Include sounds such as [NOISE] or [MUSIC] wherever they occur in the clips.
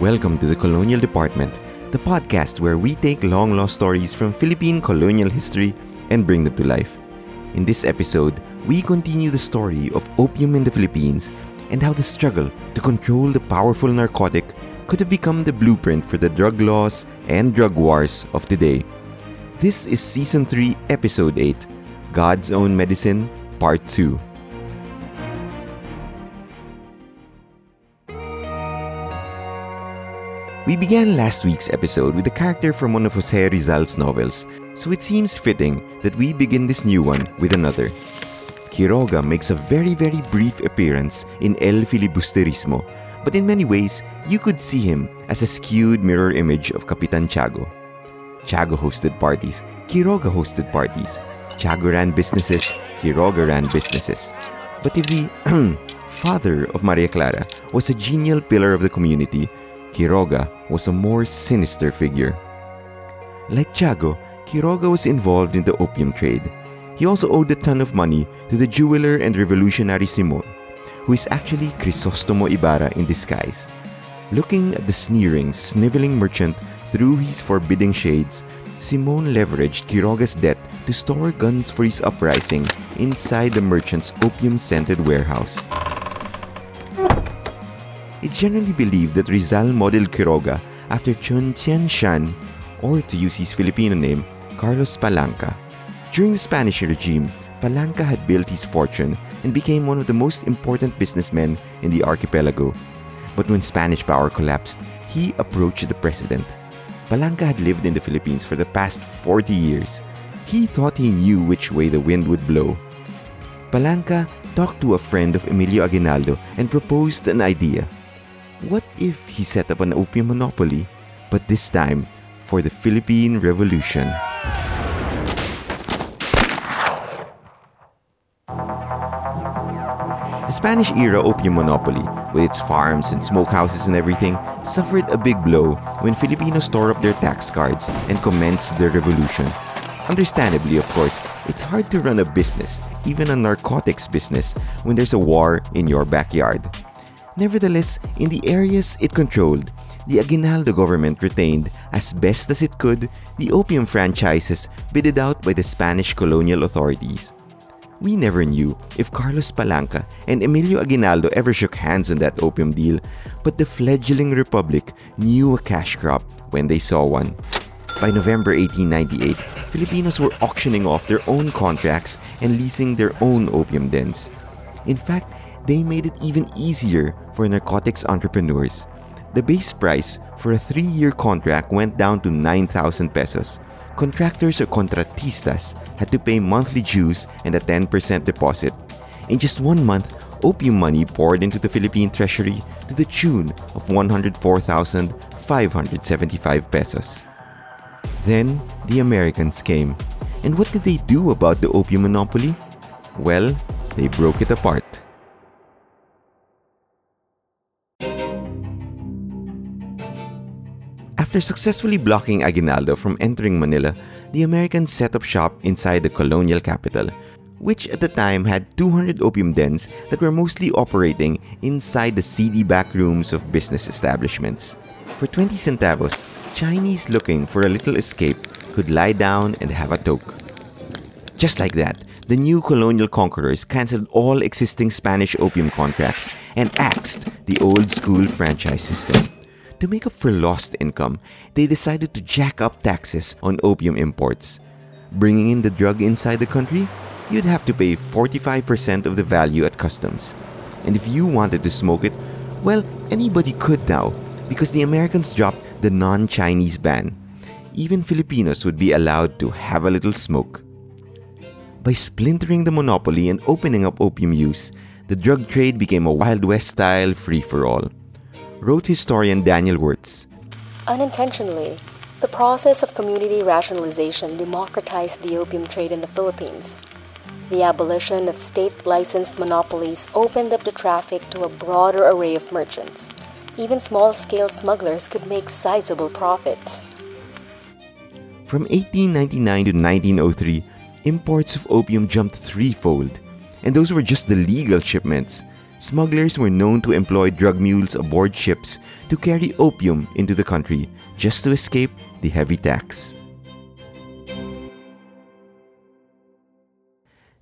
Welcome to the Colonial Department, the podcast where we take long lost stories from Philippine colonial history and bring them to life. In this episode, we continue the story of opium in the Philippines and how the struggle to control the powerful narcotic could have become the blueprint for the drug laws and drug wars of today. This is Season 3, Episode 8 God's Own Medicine, Part 2. We began last week's episode with a character from one of Jose Rizal's novels, so it seems fitting that we begin this new one with another. Quiroga makes a very very brief appearance in El Filibusterismo, but in many ways, you could see him as a skewed mirror image of Capitan Tiago. Tiago hosted parties, Quiroga hosted parties. Tiago ran businesses, Quiroga ran businesses. But if the [CLEARS THROAT] father of Maria Clara was a genial pillar of the community, Quiroga was a more sinister figure. Like Tiago, Quiroga was involved in the opium trade. He also owed a ton of money to the jeweler and revolutionary Simoun, who is actually Crisostomo Ibarra in disguise. Looking at the sneering, sniveling merchant through his forbidding shades, Simoun leveraged Quiroga's debt to store guns for his uprising inside the merchant's opium scented warehouse. It's generally believed that Rizal modeled Quiroga after Chun Tien Shan, or to use his Filipino name, Carlos Palanca. During the Spanish regime, Palanca had built his fortune and became one of the most important businessmen in the archipelago. But when Spanish power collapsed, he approached the president. Palanca had lived in the Philippines for the past 40 years. He thought he knew which way the wind would blow. Palanca talked to a friend of Emilio Aguinaldo and proposed an idea. What if he set up an opium monopoly, but this time for the Philippine Revolution? The Spanish era opium monopoly, with its farms and smokehouses and everything, suffered a big blow when Filipinos tore up their tax cards and commenced their revolution. Understandably, of course, it's hard to run a business, even a narcotics business, when there's a war in your backyard. Nevertheless, in the areas it controlled, the Aguinaldo government retained, as best as it could, the opium franchises bidded out by the Spanish colonial authorities. We never knew if Carlos Palanca and Emilio Aguinaldo ever shook hands on that opium deal, but the fledgling republic knew a cash crop when they saw one. By November 1898, Filipinos were auctioning off their own contracts and leasing their own opium dens. In fact, they made it even easier for narcotics entrepreneurs. The base price for a three year contract went down to 9,000 pesos. Contractors or contratistas had to pay monthly dues and a 10% deposit. In just one month, opium money poured into the Philippine treasury to the tune of 104,575 pesos. Then the Americans came. And what did they do about the opium monopoly? Well, they broke it apart. After successfully blocking Aguinaldo from entering Manila, the Americans set up shop inside the colonial capital, which at the time had 200 opium dens that were mostly operating inside the seedy back rooms of business establishments. For 20 centavos, Chinese looking for a little escape could lie down and have a toke. Just like that, the new colonial conquerors cancelled all existing Spanish opium contracts and axed the old school franchise system. To make up for lost income, they decided to jack up taxes on opium imports. Bringing in the drug inside the country, you'd have to pay 45% of the value at customs. And if you wanted to smoke it, well, anybody could now, because the Americans dropped the non Chinese ban. Even Filipinos would be allowed to have a little smoke. By splintering the monopoly and opening up opium use, the drug trade became a Wild West style free for all wrote historian Daniel Wertz. Unintentionally, the process of community rationalization democratized the opium trade in the Philippines. The abolition of state licensed monopolies opened up the traffic to a broader array of merchants. Even small scale smugglers could make sizable profits. From 1899 to 1903, imports of opium jumped threefold, and those were just the legal shipments. Smugglers were known to employ drug mules aboard ships to carry opium into the country just to escape the heavy tax.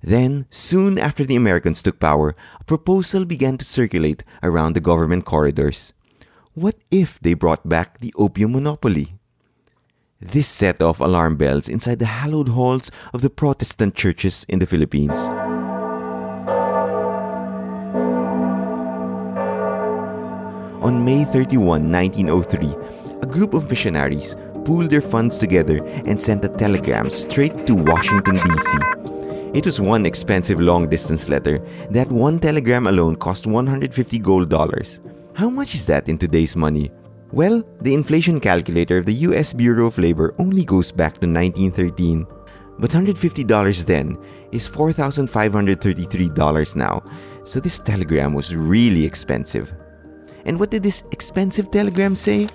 Then, soon after the Americans took power, a proposal began to circulate around the government corridors. What if they brought back the opium monopoly? This set off alarm bells inside the hallowed halls of the Protestant churches in the Philippines. On May 31, 1903, a group of missionaries pooled their funds together and sent a telegram straight to Washington, D.C. It was one expensive long distance letter. That one telegram alone cost 150 gold dollars. How much is that in today's money? Well, the inflation calculator of the US Bureau of Labor only goes back to 1913. But $150 then is $4,533 now, so this telegram was really expensive. And what did this expensive telegram say?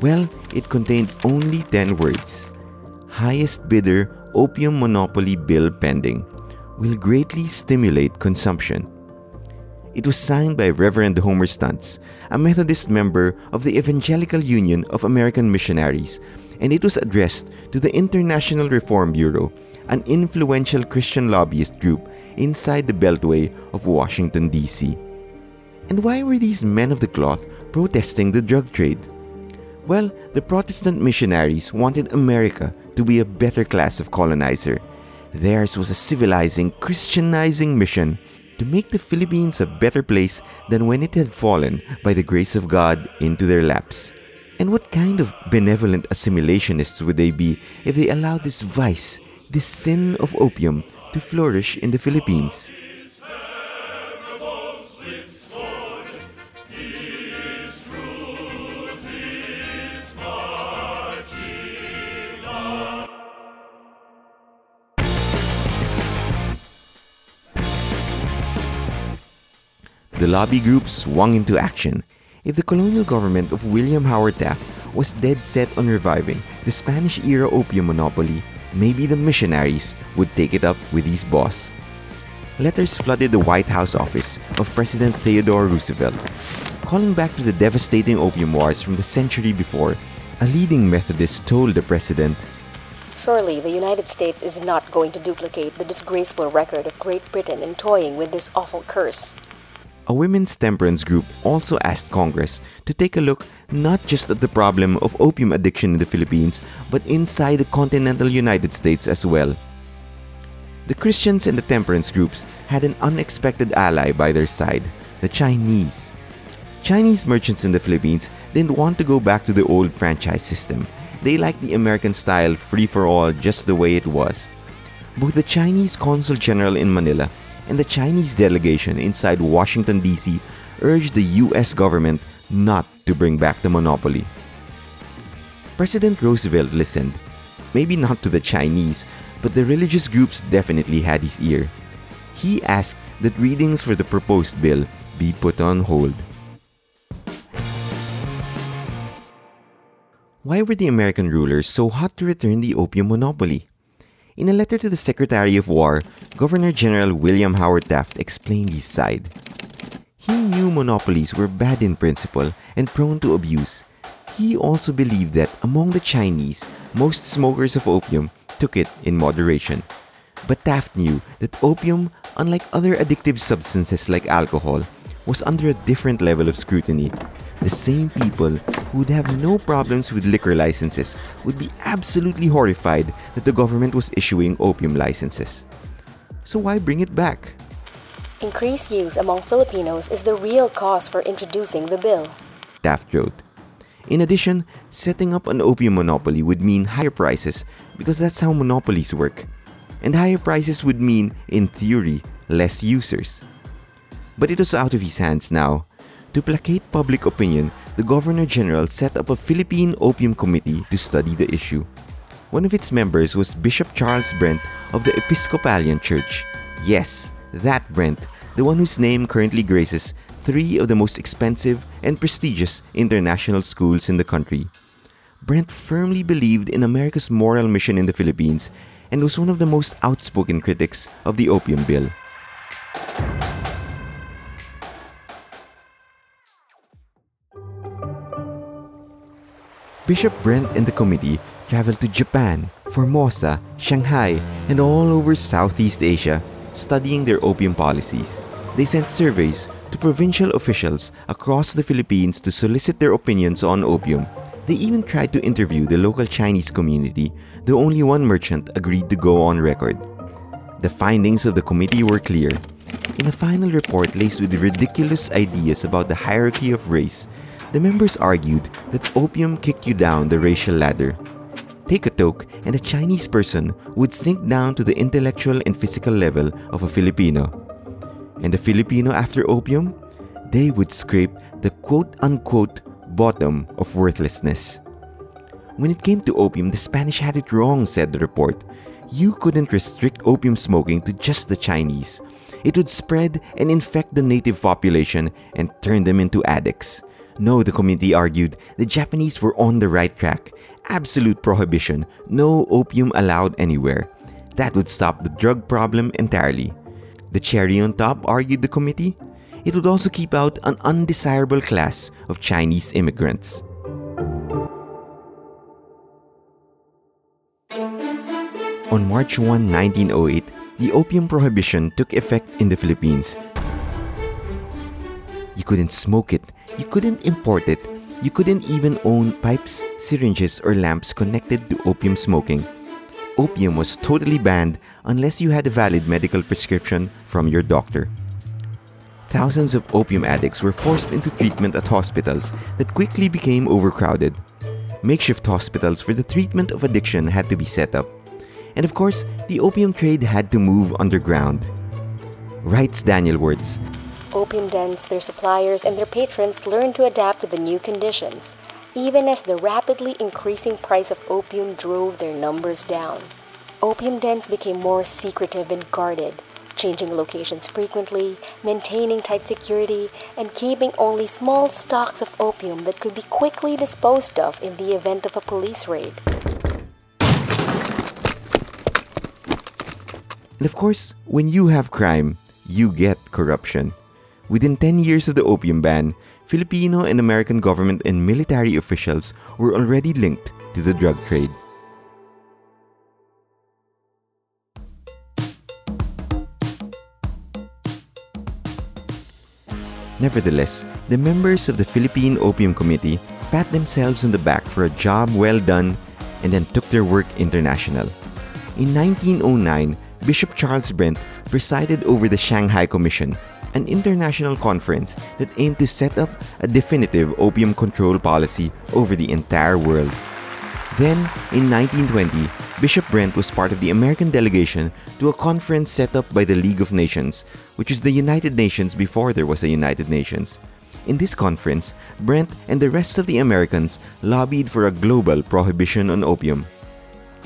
Well, it contained only 10 words. Highest bidder opium monopoly bill pending will greatly stimulate consumption. It was signed by Reverend Homer Stuntz, a Methodist member of the Evangelical Union of American Missionaries, and it was addressed to the International Reform Bureau, an influential Christian lobbyist group inside the beltway of Washington, D.C. And why were these men of the cloth protesting the drug trade? Well, the Protestant missionaries wanted America to be a better class of colonizer. Theirs was a civilizing, Christianizing mission to make the Philippines a better place than when it had fallen by the grace of God into their laps. And what kind of benevolent assimilationists would they be if they allowed this vice, this sin of opium, to flourish in the Philippines? The lobby group swung into action. If the colonial government of William Howard Taft was dead set on reviving the Spanish era opium monopoly, maybe the missionaries would take it up with his boss. Letters flooded the White House office of President Theodore Roosevelt, calling back to the devastating opium wars from the century before. A leading Methodist told the president Surely the United States is not going to duplicate the disgraceful record of Great Britain in toying with this awful curse a women's temperance group also asked Congress to take a look not just at the problem of opium addiction in the Philippines, but inside the continental United States as well. The Christians and the temperance groups had an unexpected ally by their side the Chinese. Chinese merchants in the Philippines didn't want to go back to the old franchise system. They liked the American style free for all just the way it was. Both the Chinese consul general in Manila and the Chinese delegation inside Washington, D.C. urged the US government not to bring back the monopoly. President Roosevelt listened, maybe not to the Chinese, but the religious groups definitely had his ear. He asked that readings for the proposed bill be put on hold. Why were the American rulers so hot to return the opium monopoly? In a letter to the Secretary of War, Governor General William Howard Taft explained his side. He knew monopolies were bad in principle and prone to abuse. He also believed that among the Chinese, most smokers of opium took it in moderation. But Taft knew that opium, unlike other addictive substances like alcohol, was under a different level of scrutiny. The same people who would have no problems with liquor licenses would be absolutely horrified that the government was issuing opium licenses. So why bring it back? Increased use among Filipinos is the real cause for introducing the bill. Taft wrote. In addition, setting up an opium monopoly would mean higher prices because that's how monopolies work. And higher prices would mean, in theory, less users. But it was out of his hands now. To placate public opinion, the Governor General set up a Philippine Opium Committee to study the issue. One of its members was Bishop Charles Brent of the Episcopalian Church. Yes, that Brent, the one whose name currently graces three of the most expensive and prestigious international schools in the country. Brent firmly believed in America's moral mission in the Philippines and was one of the most outspoken critics of the Opium Bill. Bishop Brent and the committee traveled to Japan, Formosa, Shanghai, and all over Southeast Asia studying their opium policies. They sent surveys to provincial officials across the Philippines to solicit their opinions on opium. They even tried to interview the local Chinese community, though only one merchant agreed to go on record. The findings of the committee were clear. In a final report laced with ridiculous ideas about the hierarchy of race, the members argued that opium kicked you down the racial ladder. Take a toke, and a Chinese person would sink down to the intellectual and physical level of a Filipino. And a Filipino after opium? They would scrape the quote unquote bottom of worthlessness. When it came to opium, the Spanish had it wrong, said the report. You couldn't restrict opium smoking to just the Chinese. It would spread and infect the native population and turn them into addicts. No, the committee argued, the Japanese were on the right track. Absolute prohibition, no opium allowed anywhere. That would stop the drug problem entirely. The cherry on top, argued the committee, it would also keep out an undesirable class of Chinese immigrants. On March 1, 1908, the opium prohibition took effect in the Philippines. You couldn't smoke it, you couldn't import it, you couldn't even own pipes, syringes, or lamps connected to opium smoking. Opium was totally banned unless you had a valid medical prescription from your doctor. Thousands of opium addicts were forced into treatment at hospitals that quickly became overcrowded. Makeshift hospitals for the treatment of addiction had to be set up. And of course, the opium trade had to move underground. Writes Daniel Wertz, Opium dens, their suppliers, and their patrons learned to adapt to the new conditions, even as the rapidly increasing price of opium drove their numbers down. Opium dens became more secretive and guarded, changing locations frequently, maintaining tight security, and keeping only small stocks of opium that could be quickly disposed of in the event of a police raid. And of course, when you have crime, you get corruption. Within 10 years of the opium ban, Filipino and American government and military officials were already linked to the drug trade. Nevertheless, the members of the Philippine Opium Committee pat themselves on the back for a job well done and then took their work international. In 1909, Bishop Charles Brent presided over the Shanghai Commission, an international conference that aimed to set up a definitive opium control policy over the entire world. Then, in 1920, Bishop Brent was part of the American delegation to a conference set up by the League of Nations, which is the United Nations before there was a United Nations. In this conference, Brent and the rest of the Americans lobbied for a global prohibition on opium.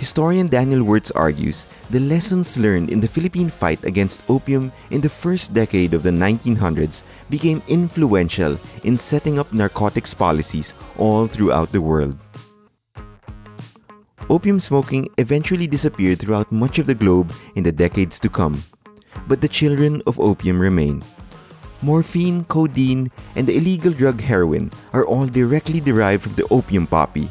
Historian Daniel Wertz argues the lessons learned in the Philippine fight against opium in the first decade of the 1900s became influential in setting up narcotics policies all throughout the world. Opium smoking eventually disappeared throughout much of the globe in the decades to come, but the children of opium remain. Morphine, codeine, and the illegal drug heroin are all directly derived from the opium poppy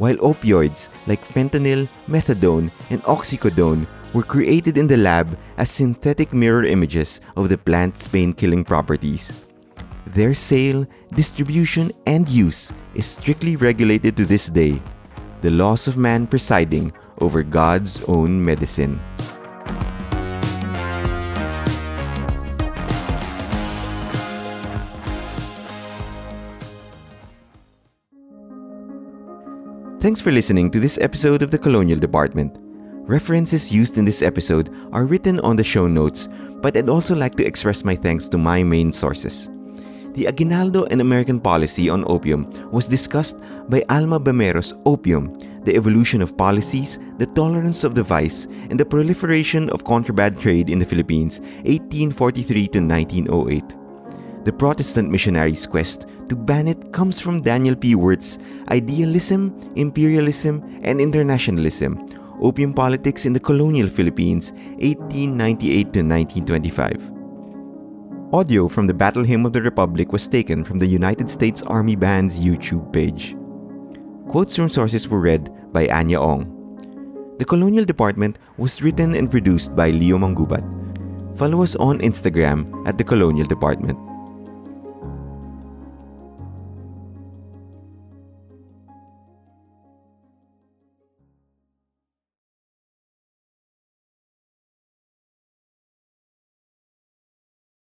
while opioids like fentanyl, methadone, and oxycodone were created in the lab as synthetic mirror images of the plant's pain killing properties. Their sale, distribution, and use is strictly regulated to this day, the laws of man presiding over God's own medicine. Thanks for listening to this episode of the Colonial Department. References used in this episode are written on the show notes, but I'd also like to express my thanks to my main sources. The Aguinaldo and American Policy on Opium was discussed by Alma Bamero's Opium, the Evolution of Policies, the Tolerance of the Vice, and the Proliferation of Contraband Trade in the Philippines, 1843 to 1908. The Protestant missionaries' quest to ban it comes from Daniel P. Wertz's Idealism, Imperialism, and Internationalism Opium Politics in the Colonial Philippines, 1898 to 1925. Audio from the Battle Hymn of the Republic was taken from the United States Army Band's YouTube page. Quotes from sources were read by Anya Ong. The Colonial Department was written and produced by Leo Mangubat. Follow us on Instagram at the Colonial Department.